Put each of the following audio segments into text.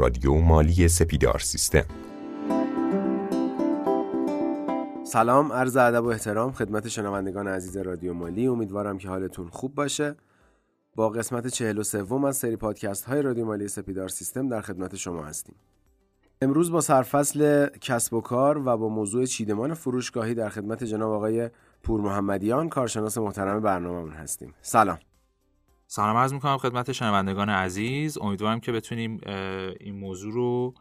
رادیو مالی سپیدار سیستم. سلام عرض ادب و احترام خدمت شنوندگان عزیز رادیو مالی. امیدوارم که حالتون خوب باشه. با قسمت 43 از سری پادکست های رادیو مالی سپیدار سیستم در خدمت شما هستیم. امروز با سرفصل کسب و کار و با موضوع چیدمان فروشگاهی در خدمت جناب آقای پور محمدیان کارشناس محترم برنامهمون هستیم. سلام. سلام عرض می‌کنم خدمت شنوندگان عزیز. امیدوارم که بتونیم این موضوع رو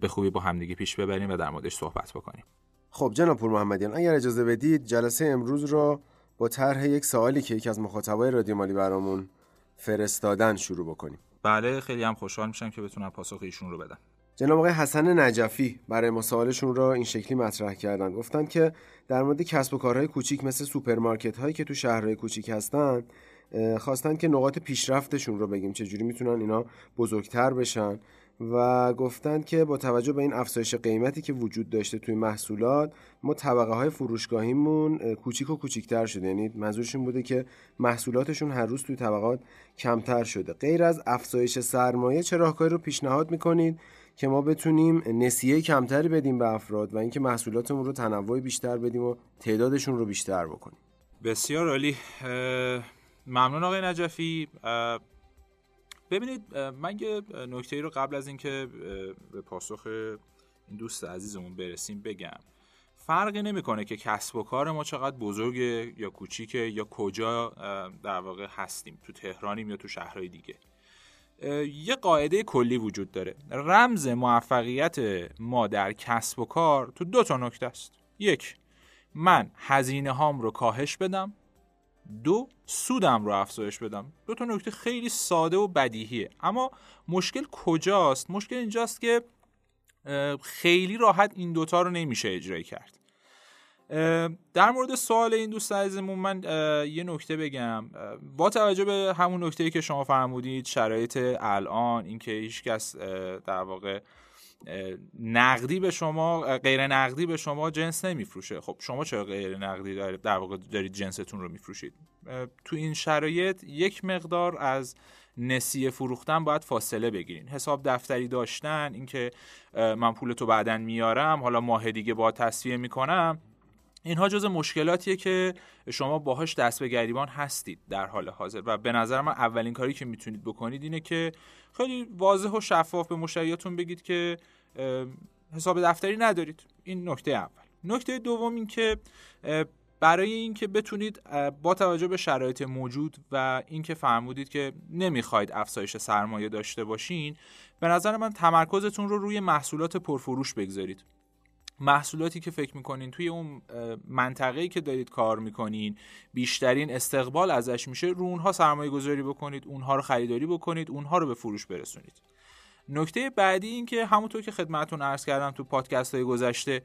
به خوبی با همدیگه پیش ببریم و در موردش صحبت بکنیم. خب جناب پور محمدیان اگر اجازه بدید جلسه امروز رو با طرح یک سوالی که یکی از مخاطبای رادیو مالی برامون فرستادن شروع بکنیم. بله خیلی هم خوشحال میشم که بتونم پاسخ ایشون رو بدم. جناب آقای حسن نجفی برای ما سوالشون را این شکلی مطرح کردن. گفتن که در مورد کسب و کارهای کوچیک مثل سوپرمارکت هایی که تو شهرهای کوچیک هستن خواستن که نقاط پیشرفتشون رو بگیم چجوری می‌تونن اینا بزرگتر بشن. و گفتند که با توجه به این افزایش قیمتی که وجود داشته توی محصولات ما طبقه های فروشگاهیمون کوچیک و کوچیکتر شده. یعنی منظورشون بوده که محصولاتشون هر روز توی طبقات کمتر شده. غیر از افزایش سرمایه چه راهکاری رو پیشنهاد می‌کنید که ما بتونیم نسیه کمتری بدیم به افراد و اینکه محصولاتمون رو تنوع بیشتر بدیم و تعدادشون رو بیشتر بکنیم؟ بسیار عالی. ممنون آقای نجفی. ببینید من یه نکته رو قبل از اینکه به پاسخ این دوست عزیزمون برسیم بگم. فرقی نمی‌کنه که کسب و کار ما چقدر بزرگه یا کوچیکه یا کجا در واقع هستیم تو تهرانیم یا تو شهرهای دیگه. یه قاعده کلی وجود داره. رمز موفقیت ما در کسب و کار تو دو تا نکته است. یک من هزینه هام رو کاهش بدم. دو سودم رو افزایش بدم. دو تا نکته خیلی ساده و بدیهیه. اما مشکل کجاست؟ مشکل اینجاست که خیلی راحت این دوتا رو نمیشه اجرای کرد. در مورد سوال این دوست عزیزمون من یه نکته بگم. با توجه به همون نکته که شما فرمودید شرایط الان اینکه هیچ کس در واقع نقدی به شما غیر نقدی به شما جنس نمیفروشه. خب شما چرا غیر نقدی دارید در واقع دارید جنستون رو میفروشید؟ تو این شرایط یک مقدار از نسیه فروختن باید فاصله بگیرین. حساب دفتری داشتن اینکه من پول تو بعدا میارم حالا ماه دیگه با تصفیه می‌کنم اینها جز مشکلاتیه که شما باهاش دست به گریبان هستید در حال حاضر. و به نظر من اولین کاری که می‌تونید بکنید اینه که خیلی واضح و شفاف به مشتریاتون بگید که حساب دفتری ندارید. این نکته اول. نکته دوم این که برای اینکه بتونید با توجه به شرایط موجود و اینکه فرمودید که نمی‌خواید افزایش سرمایه داشته باشین به نظر من تمرکزتون رو روی محصولات پرفروش بگذارید. محصولاتی که فکر می‌کنین توی اون منطقه‌ای که دارید کار می‌کنین بیشترین استقبال ازش میشه رو اونها سرمایه گذاری بکنید اونها رو خریداری بکنید اونها رو به فروش برسونید. نکته بعدی این که همونطور که خدمتون عرض کردم تو پادکست های گذشته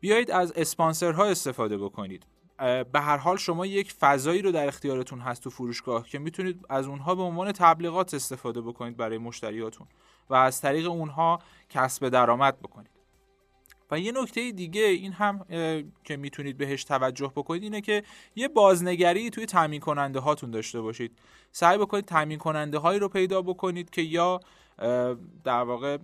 بیایید از اسپانسرها استفاده بکنید. به هر حال شما یک فضایی رو در اختیارتون هست تو فروشگاه که می‌تونید از اونها به عنوان تبلیغات استفاده بکنید برای مشتریاتون و از طریق اونها کسب درآمد بکنید. و یه نکته دیگه این هم که می‌تونید بهش توجه بکنید اینه که یه بازنگری توی تامین کننده هاتون داشته باشید. سعی بکنید تامین کننده هایی رو پیدا بکنید که یا در واقع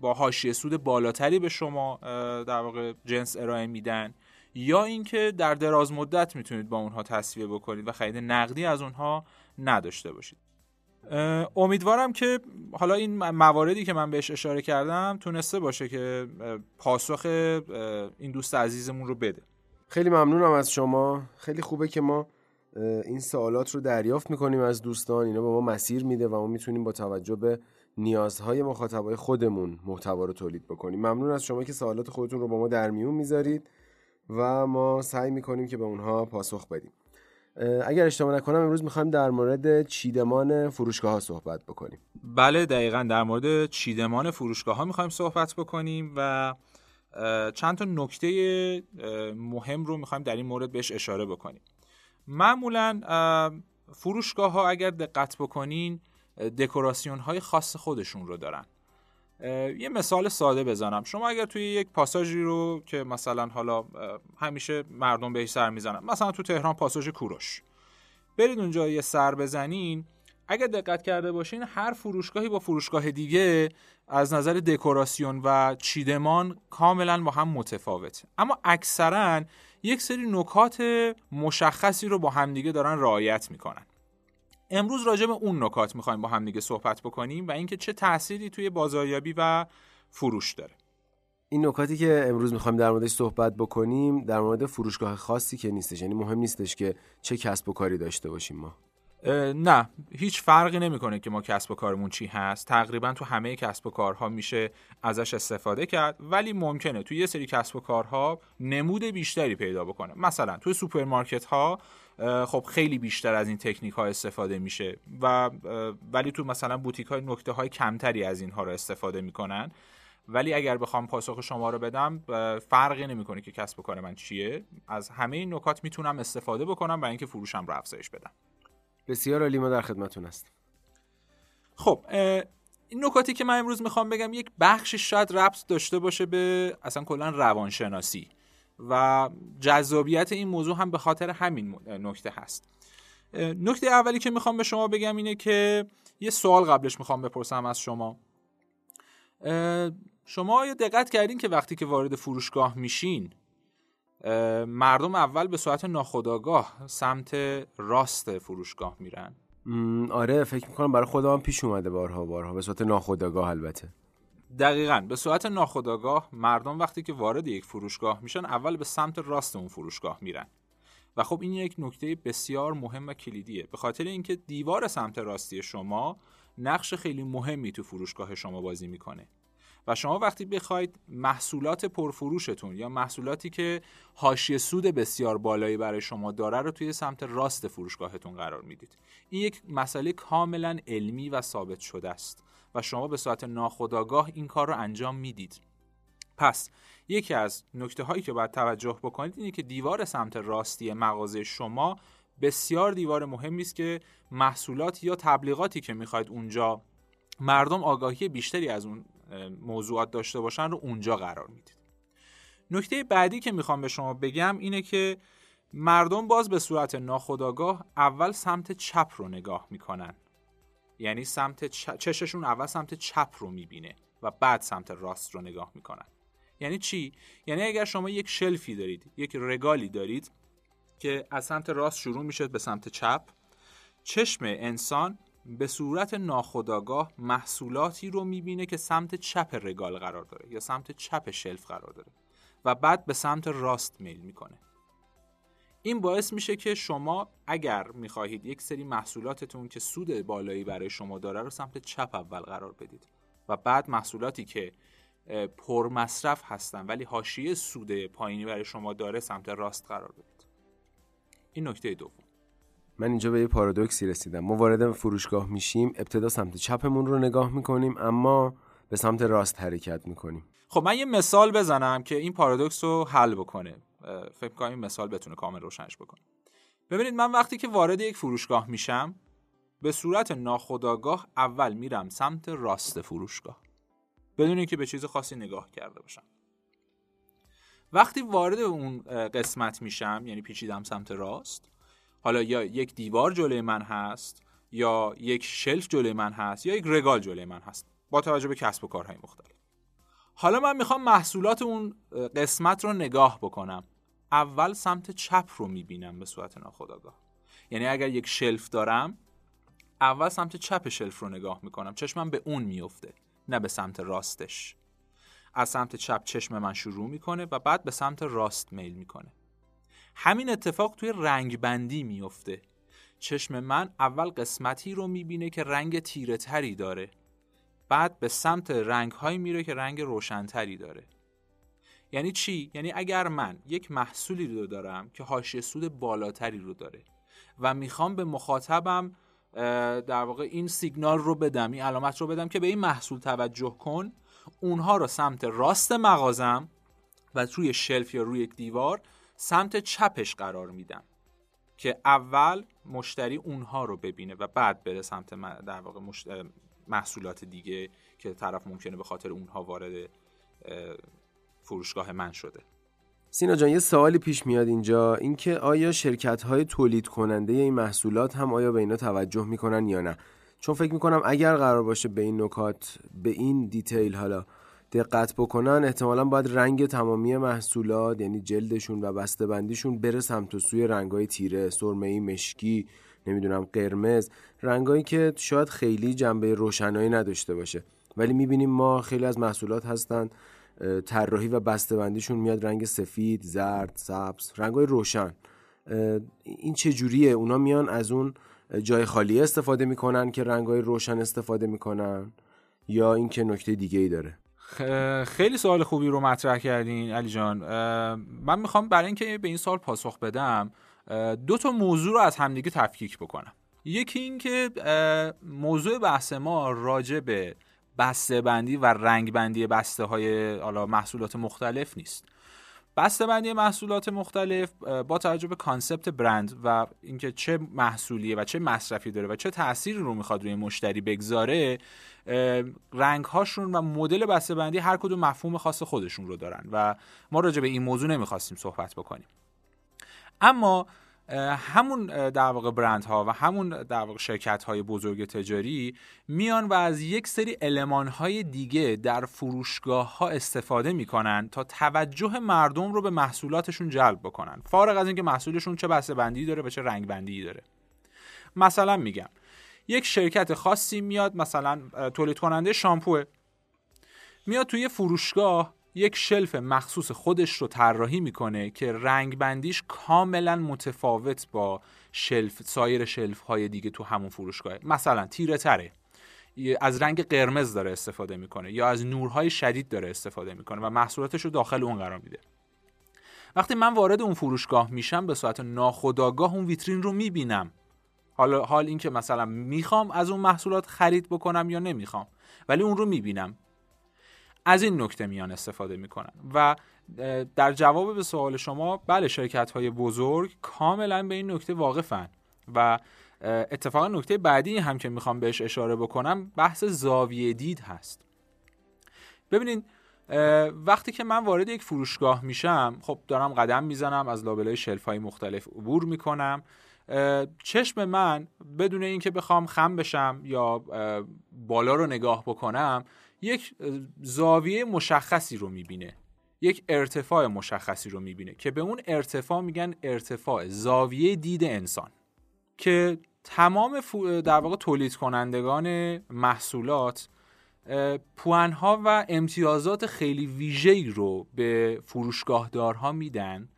با حاشیه سود بالاتری به شما در واقع جنس ارائه میدن یا اینکه در دراز مدت می‌تونید با اونها تصویه بکنید و خرید نقدی از اونها نداشته باشید. امیدوارم که حالا این مواردی که من بهش اشاره کردم تونسته باشه که پاسخ این دوست عزیزمون رو بده. خیلی ممنونم از شما. خیلی خوبه که ما این سوالات رو دریافت می‌کنیم از دوستان. اینا به ما مسیر میده و ما می‌تونیم با توجه به نیازهای مخاطبای خودمون محتوا رو تولید بکنیم. ممنون از شما که سوالات خودتون رو با ما در میون می‌ذارید و ما سعی می‌کنیم که به اونها پاسخ بدیم. اگر اشتباه نکنم امروز می‌خوایم در مورد چیدمان فروشگاه ها صحبت بکنیم. بله دقیقا در مورد چیدمان فروشگاه ها می‌خوایم صحبت بکنیم و چند تا نکته مهم رو می‌خوایم در این مورد بهش اشاره بکنیم. معمولا فروشگاه ها اگر دقت بکنین دکوراسیون های خاص خودشون رو دارن. یه مثال ساده بزنم. شما اگر توی یک پاساژی رو که مثلا حالا همیشه مردم بهش سر می‌زنن مثلا تو تهران پاساژ کوروش. برید اونجا یه سر بزنین. اگر دقت کرده باشین هر فروشگاهی با فروشگاه دیگه از نظر دکوراسیون و چیدمان کاملا با هم متفاوت اما اکثرا یک سری نکات مشخصی رو با همدیگه دارن رعایت می‌کنن. امروز راجع به اون نکات می‌خوایم با همدیگه صحبت بکنیم و اینکه چه تأثیری توی بازاریابی و فروش داره. این نکاتی که امروز می‌خوایم در موردش صحبت بکنیم در مورد فروشگاه خاصی که نیستش. یعنی مهم نیستش که چه کسب و کاری داشته باشیم ما. نه هیچ فرقی نمی‌کنه که ما کسب و کارمون چی هست. تقریبا تو همه کسب و کارها میشه ازش استفاده کرد. ولی ممکنه تو یه سری کسب و کارها نمود بیشتری پیدا بکنه. مثلا توی سوپرمارکت ها خب خیلی بیشتر از این تکنیک ها استفاده میشه و ولی تو مثلا بوتیک های نکته های کمتری از اینها رو استفاده می‌کنن. ولی اگر بخوام پاسخ شما رو بدم فرقی نمی‌کنه که کسب و کار من چیه. از همه این نکات می‌تونم استفاده بکنم برای اینکه فروشم رو افزایش بدم. بسیار عالی ما در خدمتتون هستیم. خب این نکاتی که من امروز می‌خوام بگم یک بخشش شاید ربط داشته باشه به اصلا کلا روانشناسی و جذابیت این موضوع هم به خاطر همین نکته هست. نکته اولی که می‌خوام به شما بگم اینه که یه سوال قبلش می‌خوام بپرسم از شما. شما یا دقت کردین که وقتی که وارد فروشگاه میشین مردم اول به صورت ناخودآگاه سمت راست فروشگاه میرن. آره فکر می‌کنم برای خودم پیش اومده بارها بارها. به صورت ناخودآگاه البته. دقیقا به صورت ناخودآگاه مردم وقتی که وارد یک فروشگاه میشن اول به سمت راست اون فروشگاه میرن. و خب این یک نکته بسیار مهم و کلیدیه. به خاطر اینکه دیوار سمت راستی شما نقش خیلی مهمی تو فروشگاه شما بازی می‌کنه. و شما وقتی بخواید محصولات پرفروشتون یا محصولاتی که حاشیه سود بسیار بالایی برای شما داره رو توی سمت راست فروشگاهتون قرار می‌دید. این یک مسئله کاملا علمی و ثابت شده است و شما به صورت ناخودآگاه این کار رو انجام می‌دید. پس یکی از نکته هایی که باید توجه بکنید اینه که دیوار سمت راستی مغازه شما بسیار دیوار مهمی است که محصولات یا تبلیغاتی که می‌خواید اونجا مردم آگاهی بیشتری از اون موضوعات داشته باشن رو اونجا قرار می‌دید. نکته بعدی که می‌خوام به شما بگم اینه که مردم باز به صورت ناخودآگاه اول سمت چپ رو نگاه می‌کنن. یعنی سمت چششون اول سمت چپ رو می‌بینه و بعد سمت راست رو نگاه می‌کنن. یعنی چی؟ یعنی اگر شما یک شلفی دارید یک رگالی دارید که از سمت راست شروع میشه به سمت چپ چشم انسان به صورت ناخودآگاه محصولاتی رو می‌بینه که سمت چپ رگال قرار داره یا سمت چپ شلف قرار داره و بعد به سمت راست میل می‌کنه. این باعث میشه که شما اگر می‌خواهید یک سری محصولاتتون که سود بالایی برای شما داره رو سمت چپ اول قرار بدید و بعد محصولاتی که پر مصرف هستن ولی حاشیه سود پایینی برای شما داره سمت راست قرار بدید. این نکته دوم. من اینجا به یه پارادوکسی رسیدم. ما وارد فروشگاه میشیم ابتدا سمت چپمون رو نگاه می‌کنیم اما به سمت راست حرکت می‌کنیم. خب من یه مثال بزنم که این پارادوکس رو حل بکنه. فکر کنم این مثال بتونه کامل روشنش بکنه. ببینید من وقتی که وارد یک فروشگاه میشم به صورت ناخودآگاه اول میرم سمت راست فروشگاه. بدون اینکه به چیز خاصی نگاه کرده باشم. وقتی وارد اون قسمت میشم یعنی پیچیدم سمت راست حالا یا یک دیوار جلوی من هست یا یک شلف جلوی من هست یا یک رگال جلوی من هست. با توجه به کسب و کارهای مختلف. حالا من می‌خوام محصولات اون قسمت رو نگاه بکنم. اول سمت چپ رو می‌بینم به صورت ناخودآگاه. یعنی اگر یک شلف دارم اول سمت چپ شلف رو نگاه می‌کنم. چشمم به اون میفته نه به سمت راستش. از سمت چپ چشم من شروع می‌کنه و بعد به سمت راست میل می‌کنه. همین اتفاق توی رنگ بندی میفته چشم من اول قسمتی رو می‌بینه که رنگ تیره تری داره. بعد به سمت رنگ های میره که رنگ روشنتری داره. یعنی چی؟ یعنی اگر من یک محصولی رو دارم که حاشیه سود بالاتری رو داره و می‌خوام به مخاطبم در واقع این سیگنال رو بدم این علامت رو بدم که به این محصول توجه کن اونها رو سمت راست مغازم و روی شلف یا روی یک دیوار سمت چپش قرار میدم که اول مشتری اونها رو ببینه و بعد بره سمت در واقع محصولات دیگه که طرف ممکنه به خاطر اونها وارد فروشگاه من شده. سینا جان یه سوالی پیش میاد اینجا. اینکه آیا شرکت های تولید کننده این محصولات هم آیا به اینا توجه می‌کنن یا نه؟ چون فکر می‌کنم اگر قرار باشه به این نکات به این دیتیل حالا دقت بکنن احتمالا باید رنگ تمامی محصولات یعنی جلدشون و بسته بندیشون بره سمت و سوی رنگای تیره سرمه‌ای مشکی نمی‌دونم قرمز. رنگایی که شاید خیلی جنبه روشنایی نداشته باشه. ولی می‌بینیم ما خیلی از محصولات هستن طراحی و بسته‌بندیشون میاد رنگ سفید، زرد، سبز، رنگای روشن. این چه جوریه؟ اونا میان از اون جای خالی استفاده می‌کنن که رنگای روشن استفاده می‌کنن؟ یا اینکه نکته دیگه ای داره؟ خیلی سوال خوبی رو مطرح کردین علی جان. من می‌خوام برای اینکه به این سوال پاسخ بدم دو تا موضوع رو از همدیگه تفکیک بکنم. یکی اینکه موضوع بحث ما راجع به بسته بندی و رنگ بندی بسته های محصولات مختلف نیست. بسته بندی محصولات مختلف با توجه به concept برند و اینکه چه محصولیه و چه مصرفی داره و چه تأثیری رو می‌خواد روی مشتری بگذاره رنگ هاشون و مدل بسته بندی هر کدوم مفهوم خاص خودشون رو دارن و ما راجع به این موضوع نمی‌خواستیم صحبت بکنیم. اما همون در واقع برند ها و همون در واقع شرکت های بزرگ تجاری میان و از یک سری المان های دیگه در فروشگاه ها استفاده می‌کنن تا توجه مردم رو به محصولاتشون جلب بکنن. فارغ از اینکه محصولشون چه بسته بندی داره و چه رنگ بندی داره. مثلا میگم یک شرکت خاصی میاد مثلا تولید کننده شامپوه. میاد توی فروشگاه یک شلف مخصوص خودش رو طراحی می‌کنه که رنگ بندیش کاملا متفاوت با شلف سایر شلف های دیگه تو همون فروشگاه. مثلا تیره تره. از رنگ قرمز داره استفاده می‌کنه یا از نورهای شدید داره استفاده می‌کنه و محصولاتش رو داخل اون قرار میده. وقتی من وارد اون فروشگاه میشم به صورت ناخودآگاه اون ویترین رو می‌بینم. حالا حال اینکه مثلا می‌خوام از اون محصولات خرید بکنم یا نمی‌خوام ولی اون رو می‌بینم. از این نکته میان استفاده می‌کنن. و در جواب به سوال شما بله شرکت های بزرگ کاملا به این نکته واقفن. و اتفاقا نکته بعدی هم که می‌خوام بهش اشاره بکنم بحث زاویه دید هست. ببینید وقتی که من وارد یک فروشگاه میشم خب دارم قدم می‌زنم از لابلای شلف های مختلف عبور می‌کنم. چشم من بدون اینکه بخوام خم بشم یا بالا رو نگاه بکنم یک زاویه مشخصی رو می‌بینه. یک ارتفاع مشخصی رو می‌بینه که به اون ارتفاع میگن ارتفاع زاویه دید انسان. که تمام در واقع تولید کنندگان محصولات پوانها و امتیازات خیلی ویژه‌ای رو به فروشگاهدارها میدن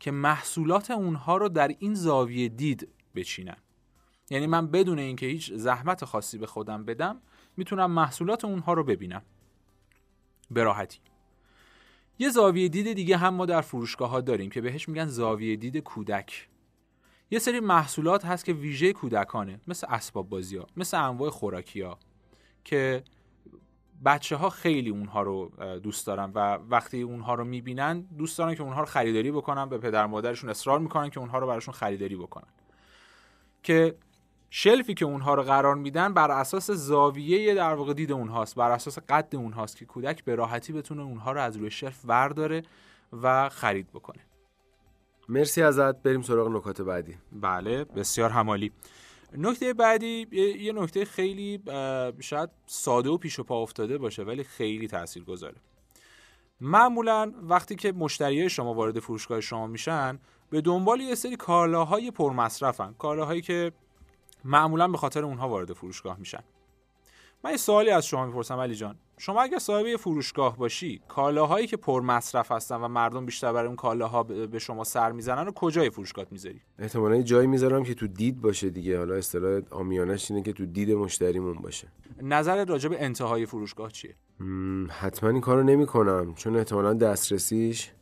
که محصولات اونها رو در این زاویه دید بچینن. یعنی من بدون اینکه هیچ زحمت خاصی به خودم بدم می‌تونم محصولات اونها رو ببینم. به راحتی. یه زاویه دید دیگه هم ما در فروشگاه ها داریم که بهش میگن زاویه دید کودک. یه سری محصولات هست که ویژه کودکانه مثل اسباب بازی ها مثل انواع خوراکی ها که بچه ها خیلی اونها رو دوست دارن و وقتی اونها رو می‌بینن دوست دارن که اونها رو خریداری بکنن به پدر مادرشون اصرار می‌کنن که اونها رو براشون خریداری بکنن. که شلفی که اونها رو قرار میدن بر اساس زاویه در واقع دید اونهاست بر اساس قد اونهاست که کودک به راحتی بتونه اونها رو از روی شلف ورداره و خرید بکنه. مرسی ازت. بریم سراغ نکات بعدی. بله بسیار همالی. نکته بعدی یه نکته خیلی شاید ساده و پیش و پا افتاده باشه ولی خیلی تأثیر گذاره معمولا وقتی که مشتری شما وارد فروشگاه شما میشن به دنبال یه سری کالاهای پرمصرفن. کالاهایی که معمولا به خاطر اونها وارد فروشگاه میشن. من یه سوالی از شما می‌پرسم علی جان شما اگر صاحب فروشگاه باشی کالاهایی که پر مصرف هستن و مردم بیشتر برای اون کالاها به شما سر می‌زنن و کجای فروشگاه می‌ذاری؟ احتمالاً جایی می‌ذارم که تو دید باشه دیگه. حالا اصطلاح آمیانش اینه که تو دید مشتریمون باشه. نظر راجع به انتهای فروشگاه چیه؟ حتما این کارو نمی‌کنم چون احتمالا دسترسیش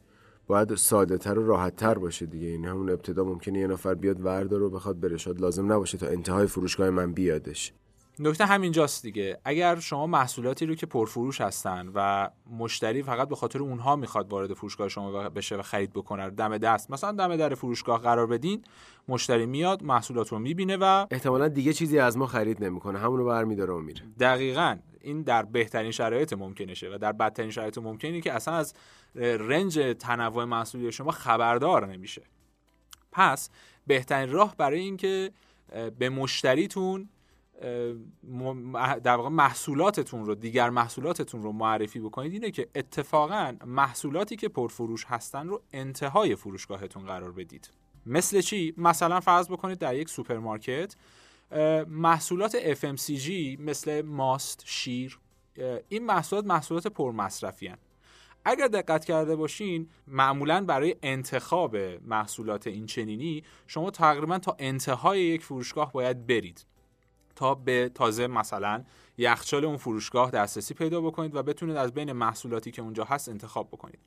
باید ساده تر و راحت تر باشه دیگه. این همون ابتدا ممکنه یه نفر بیاد وردار رو بخواد بره. شاد لازم نباشه تا انتهای فروشگاه من بیادش. نکته همینجاست دیگه. اگر شما محصولاتی رو که پرفروش هستن و مشتری فقط به خاطر اونها می‌خواد وارد فروشگاه شما بشه و خرید بکنه دم دست مثلا دم در فروشگاه قرار بدین مشتری میاد محصولات رو می‌بینه و احتمالا دیگه چیزی از ما خرید نمی‌کنه. همون رو برمیداره و میره. دقیقا. این در بهترین شرایط ممکنشه و در بدترین شرایط ممکنی که اصلا از رنج تنوع محصولی شما خبردار نمیشه. پس بهترین راه برای اینکه به مشتریتون در واقع محصولاتتون رو دیگر محصولاتتون رو معرفی بکنید اینه که اتفاقا محصولاتی که پرفروش هستن رو انتهای فروشگاهتون قرار بدید. مثل چی؟ مثلا فرض بکنید در یک سوپرمارکت محصولات FMCG مثل ماست شیر این محصولات محصولات پرمصرفی هن. اگر دقت کرده باشین معمولا برای انتخاب محصولات این چنینی شما تقریبا تا انتهای یک فروشگاه باید برید تا به تازه مثلا یخچال اون فروشگاه دسترسی پیدا بکنید و بتونید از بین محصولاتی که اونجا هست انتخاب بکنید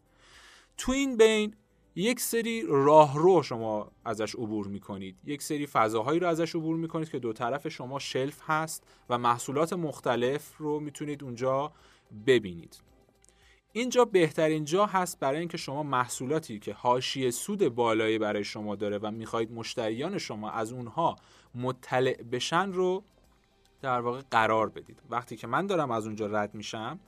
تو این بین یک سری راهرو شما ازش عبور می‌کنید. یک سری فضاهایی رو ازش عبور می‌کنید که دو طرف شما شلف هست و محصولات مختلف رو می‌تونید اونجا ببینید. اینجا بهترین جا هست برای اینکه شما محصولاتی که حاشیه سود بالایی برای شما داره و می‌خواهید مشتریان شما از اونها مطلع بشن رو در واقع قرار بدید. وقتی که من دارم از اونجا رد میشم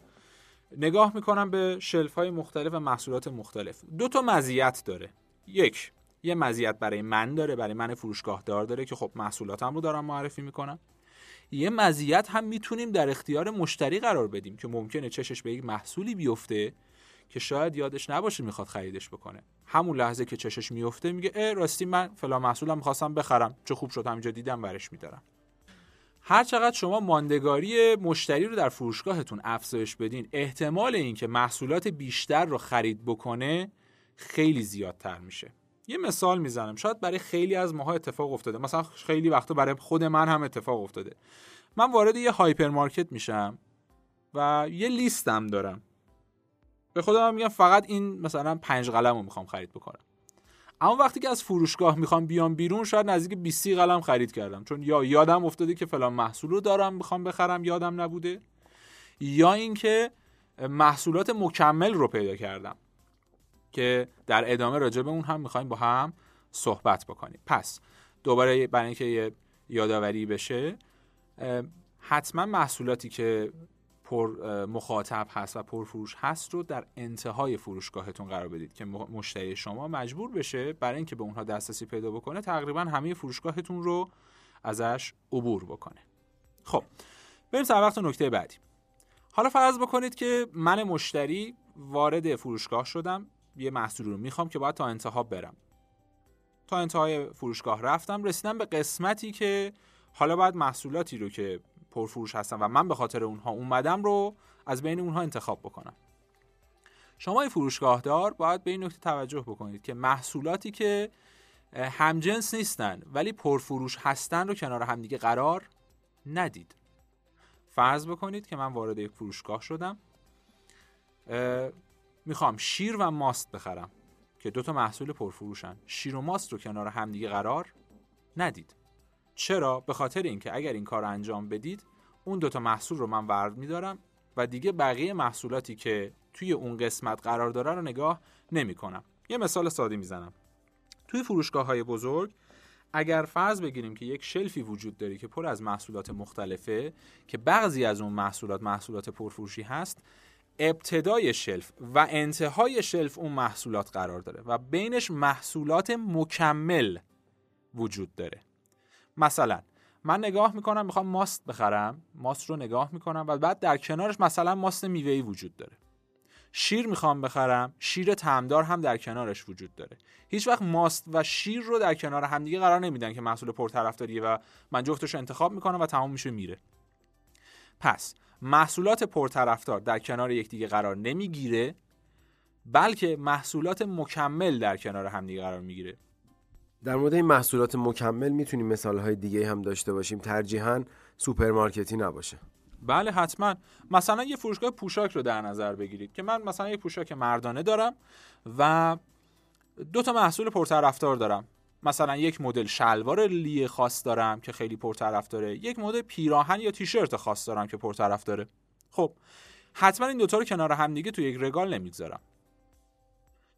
نگاه می‌کنم به شلف های مختلف و محصولات مختلف. دو تا مزیت داره. یک یه مزیت برای من داره برای من فروشگاه دار داره که خب محصولاتم رو دارم معرفی می‌کنم. یه مزیت هم می‌تونیم در اختیار مشتری قرار بدیم که ممکنه چشش به یک محصولی بیفته که شاید یادش نباشه می‌خواد خریدش بکنه. همون لحظه که چشش میفته میگه اه راستی من فلان محصولم می‌خواستم بخرم. چه خوب شد همینجا دیدم برش میدارم. هر چقدر شما ماندگاری مشتری رو در فروشگاهتون افزایش بدین احتمال اینکه محصولات بیشتر رو خرید بکنه خیلی زیادتر میشه. یه مثال می‌زنم. شاید برای خیلی از ماها اتفاق افتاده. مثلا خیلی وقتا برای خود من هم اتفاق افتاده. من وارد یه هایپر مارکت میشم و یه لیستم دارم. به خودم میگم فقط این مثلا پنج قلم رو می‌خوام خرید بکنم. اما وقتی که از فروشگاه می‌خوام بیام بیرون شاید نزدیک 20 قلم خرید کردم. چون یا یادم افتاده که فلان محصول رو دارم می‌خوام بخرم یادم نبوده. یا اینکه محصولات مکمل رو پیدا کردم که در ادامه راجع به اون هم می‌خوایم با هم صحبت بکنیم. پس دوباره برای اینکه یادآوری بشه حتما محصولاتی که پر مخاطب هست و پرفروش هست رو در انتهای فروشگاهتون قرار بدید که مشتری شما مجبور بشه برای اینکه به اونها دسترسی پیدا بکنه تقریبا همه فروشگاهتون رو ازش عبور بکنه. خب بریم سر وقت نکته بعدی. حالا فرض بکنید که من مشتری وارد فروشگاه شدم یه محصول رو می‌خوام که باید تا انتها برم. تا انتهای فروشگاه رفتم رسیدم به قسمتی که حالا باید محصولاتی رو که پرفروش هستن و من به خاطر اونها اومدم رو از بین اونها انتخاب بکنم. شما فروشگاه دار باید به این نکته توجه بکنید که محصولاتی که همجنس نیستن ولی پرفروش هستن رو کنار همدیگه قرار ندید. فرض بکنید که من وارد یک فروشگاه شدم. می‌خوام شیر و ماست بخرم که دو تا محصول پرفروشن. شیر و ماست رو کنار همدیگه قرار ندید. چرا؟ به خاطر اینکه اگر این کار انجام بدید اون دوتا محصول رو من ورد میدارم و دیگه بقیه محصولاتی که توی اون قسمت قرار داره رو نگاه نمی کنم. یه مثال ساده می‌زنم. توی فروشگاه های بزرگ اگر فرض بگیریم که یک شلفی وجود داره که پر از محصولات مختلفه که بعضی از اون محصولات محصولات پرفروشی هست ابتدای شلف و انتهای شلف اون محصولات قرار داره و بینش محصولات مکمل وجود داره. مثلا من نگاه می‌کنم می‌خوام ماست بخرم ماست رو نگاه می‌کنم و بعد در کنارش مثلا ماست میوه‌ای وجود داره. شیر می‌خوام بخرم شیر تمدار هم در کنارش وجود داره. هیچ وقت ماست و شیر رو در کنار همدیگه قرار نمیدن که محصول پرطرفداریه و من جفتش رو انتخاب می‌کنم و تمام میشه میره. پس محصولات پرطرفدار در کنار یکدیگه قرار نمی‌گیره بلکه محصولات مکمل در کنار همدیگه قرار می‌گیره. در مورد این محصولات مکمل می‌تونیم مثال های دیگه هم داشته باشیم. ترجیحاً سوپرمارکتی نباشه. بله حتما. مثلا یه فروشگاه پوشاک رو در نظر بگیرید که من مثلا یه پوشاک مردانه دارم و دو تا محصول پرطرفدار دارم. مثلا یک مدل شلوار لی خاص دارم که خیلی پرطرفداره. یک مدل پیراهن یا تیشرت خاص دارم که پرطرفداره. خب حتما این دوتا رو کنار هم دیگه تو یک رگال نمی‌گذارم.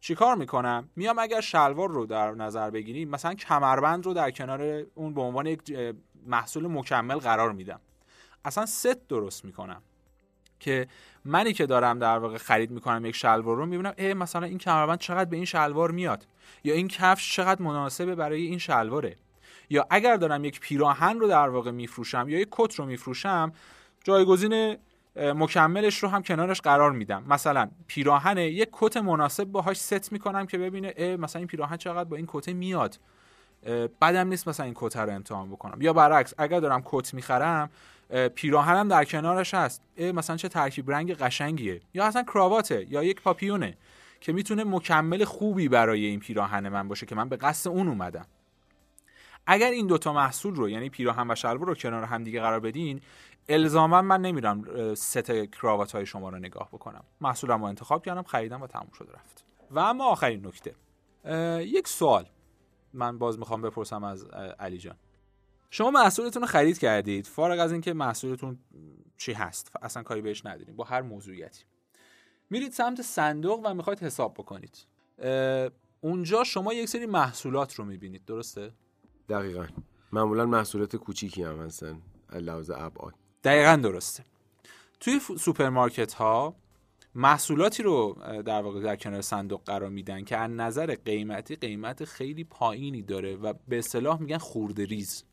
چیکار می‌کنم؟ میام اگر شلوار رو در نظر بگیریم مثلا کمربند رو در کنار اون به عنوان یک محصول مکمل قرار میدم. اصلا ست درست می‌کنم که منی که دارم در واقع خرید می‌کنم یک شلوار رو می‌بینم ای مثلا این کمربند چقدر به این شلوار میاد؟ یا این کفش چقدر مناسبه برای این شلواره؟ یا اگر دارم یک پیراهن رو در واقع میفروشم یا یک کت رو میفروشم جایگزین مکملش رو هم کنارش قرار میدم. مثلا پیراهن یک کت مناسب باهاش ست می‌کنم که ببینه مثلا این پیراهن چقدر با این کت میاد. بدم نیست مثلا این کت رو امتحان بکنم. یا برعکس اگر دارم کت می‌خرم پیراهنم در کنارش هست. مثلا چه ترکیب رنگ قشنگیه. یا اصلا کراواته یا یک پاپیونه که می‌تونه مکمل خوبی برای این پیراهن من باشه که من به قصد اون اومدم. اگر این دوتا محصول رو یعنی پیراهن و شلوار رو کنار هم دیگه قرار بدین الزاما من نمیرم ست کراوات های شما رو نگاه بکنم. محصولم رو انتخاب کردم خریدم و تموم شد رفت. و اما آخرین نکته. یک سوال من باز می‌خوام بپرسم از علی جان. شما محصولتون رو خرید کردید فارغ از اینکه محصولتون چی هست اصلا کاری بهش نداریم با هر موضوعیتی. میرید سمت صندوق و می‌خواید حساب بکنید. اونجا شما یک سری محصولات رو می‌بینید درسته؟ دقیقا. معمولا محصولات کوچیکی هم هستن لحاظ ابعاد. دقیقا درسته. توی سوپرمارکت ها محصولاتی رو در واقع در کنار صندوق قرار میدن که از نظر قیمتی قیمت خیلی پایینی داره و به اصطلاح میگن خورده ریز.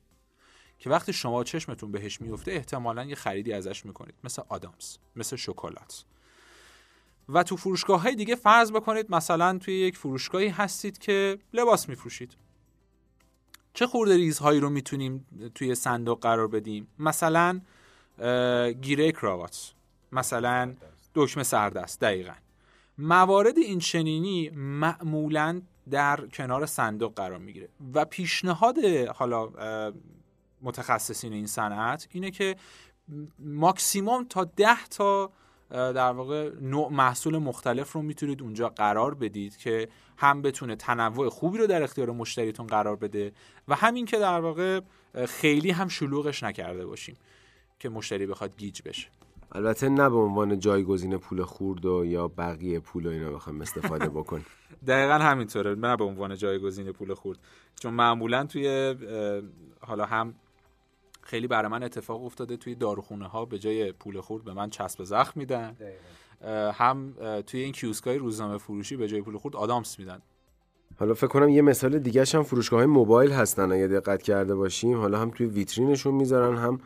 که وقتی شما چشمتون بهش میفته احتمالا یه خریدی ازش می‌کنید. مثل آدامس مثل شکلات. و تو فروشگاه های دیگه فرض بکنید مثلا توی یک فروشگاهی هستید که لباس میفروشید. چه خورده ریزهایی رو می‌تونیم توی صندوق قرار بدیم؟ مثلا گیره کراوات. مثلا دکمه سردست دقیقا. موارد این چنینی معمولا در کنار صندوق قرار می‌گیره. و پیشنهاد حالا متخصصین این صنعت اینه که ماکسیموم تا ده تا در واقع نوع محصول مختلف رو می‌تونید اونجا قرار بدید که هم بتونه تنوع خوبی رو در اختیار مشتریتون قرار بده و همین که در واقع خیلی هم شلوغش نکرده باشیم. که مشتری بخواد گیج بشه. البته نه به عنوان جایگزین پول خورد و یا بقیه پول و اینا بخوایم استفاده بکن. دقیقا همینطوره. نه به عنوان جایگزین پول خورد چون معمولا توی حالا هم خیلی برای من اتفاق افتاده توی داروخونه ها به جای پول خورد به من چسب زخم میدن. هم توی این کیوسکای روزنامه فروشی به جای پول خورد آدامس میدن. حالا فکر کنم یه مثال دیگه هم فروشگاه های موبایل هستن. اگه دقت کرده باشیم حالا هم توی ویترینشون می‌ذارن هم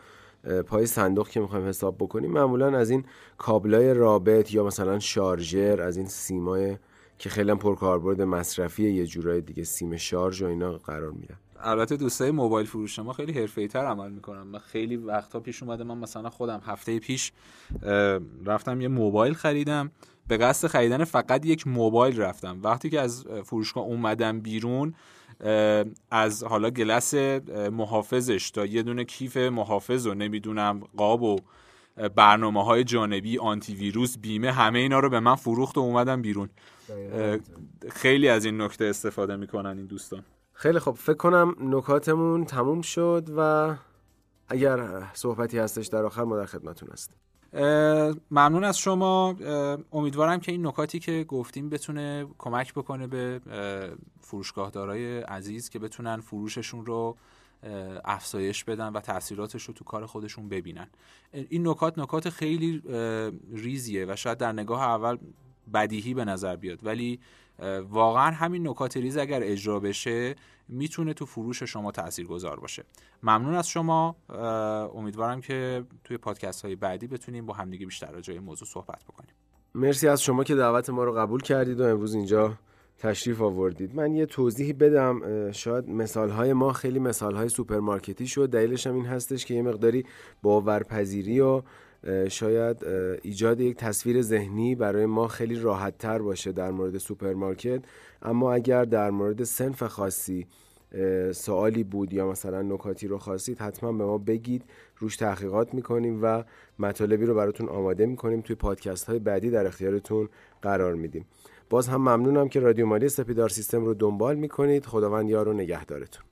پای صندوق که می‌خوایم حساب بکنیم معمولا از این کابلای رابط یا مثلا شارژر از این سیمای که خیلی پرکاربرد مصرفی یه جورای دیگه سیم شارژ و اینا قرار میدن. البته دوستای موبایل فروش ما خیلی حرفه‌ای تر عمل می‌کنن. من خیلی وقتا پیش اومده من مثلا خودم هفته پیش رفتم یه موبایل خریدم. به قصد خریدن فقط یک موبایل رفتم. وقتی که از فروشگاه اومدم بیرون از حالا گلس محافظش تا یه دونه کیف محافظ و نمی‌دونم قاب و برنامه های جانبی آنتی ویروس بیمه همه اینا رو به من فروخت و اومدم بیرون. خیلی از این نکته استفاده می‌کنن این دوستان. خیلی خب فکر کنم نکاتمون تموم شد و اگر صحبتی هستش در آخر ما در خدمتون هست ممنون از شما. امیدوارم که این نکاتی که گفتیم بتونه کمک بکنه به فروشگاهدارای عزیز که بتونن فروششون رو افزایش بدن و تاثیراتش رو تو کار خودشون ببینن. این نکات نکات خیلی ریزیه و شاید در نگاه اول بدیهی به نظر بیاد. ولی واقعا همین نکات ریز اگر اجرا بشه می‌تونه تو فروش شما تأثیر گذار باشه. ممنون از شما. امیدوارم که توی پادکست های بعدی بتونیم با همدیگه بیشتر راجع موضوع صحبت بکنیم. مرسی از شما که دعوت ما رو قبول کردید و امروز اینجا تشریف آوردید. من یه توضیحی بدم. شاید مثال های ما خیلی مثال های سوپرمارکتی شد. دلیلش هم این هستش که یه مقداری باورپذیری و شاید ایجاد یک تصویر ذهنی برای ما خیلی راحت تر باشه در مورد سوپرمارکت. اما اگر در مورد صنف خاصی سوالی بود یا مثلا نکاتی رو خواستید حتما به ما بگید. روش تحقیقات می‌کنیم و مطالبی رو براتون آماده می‌کنیم. توی پادکست های بعدی در اختیارتون قرار میدیم. باز هم ممنونم که رادیو مالی سپیدار سیستم رو دنبال می‌کنید. خداوند یار و نگهدارتون.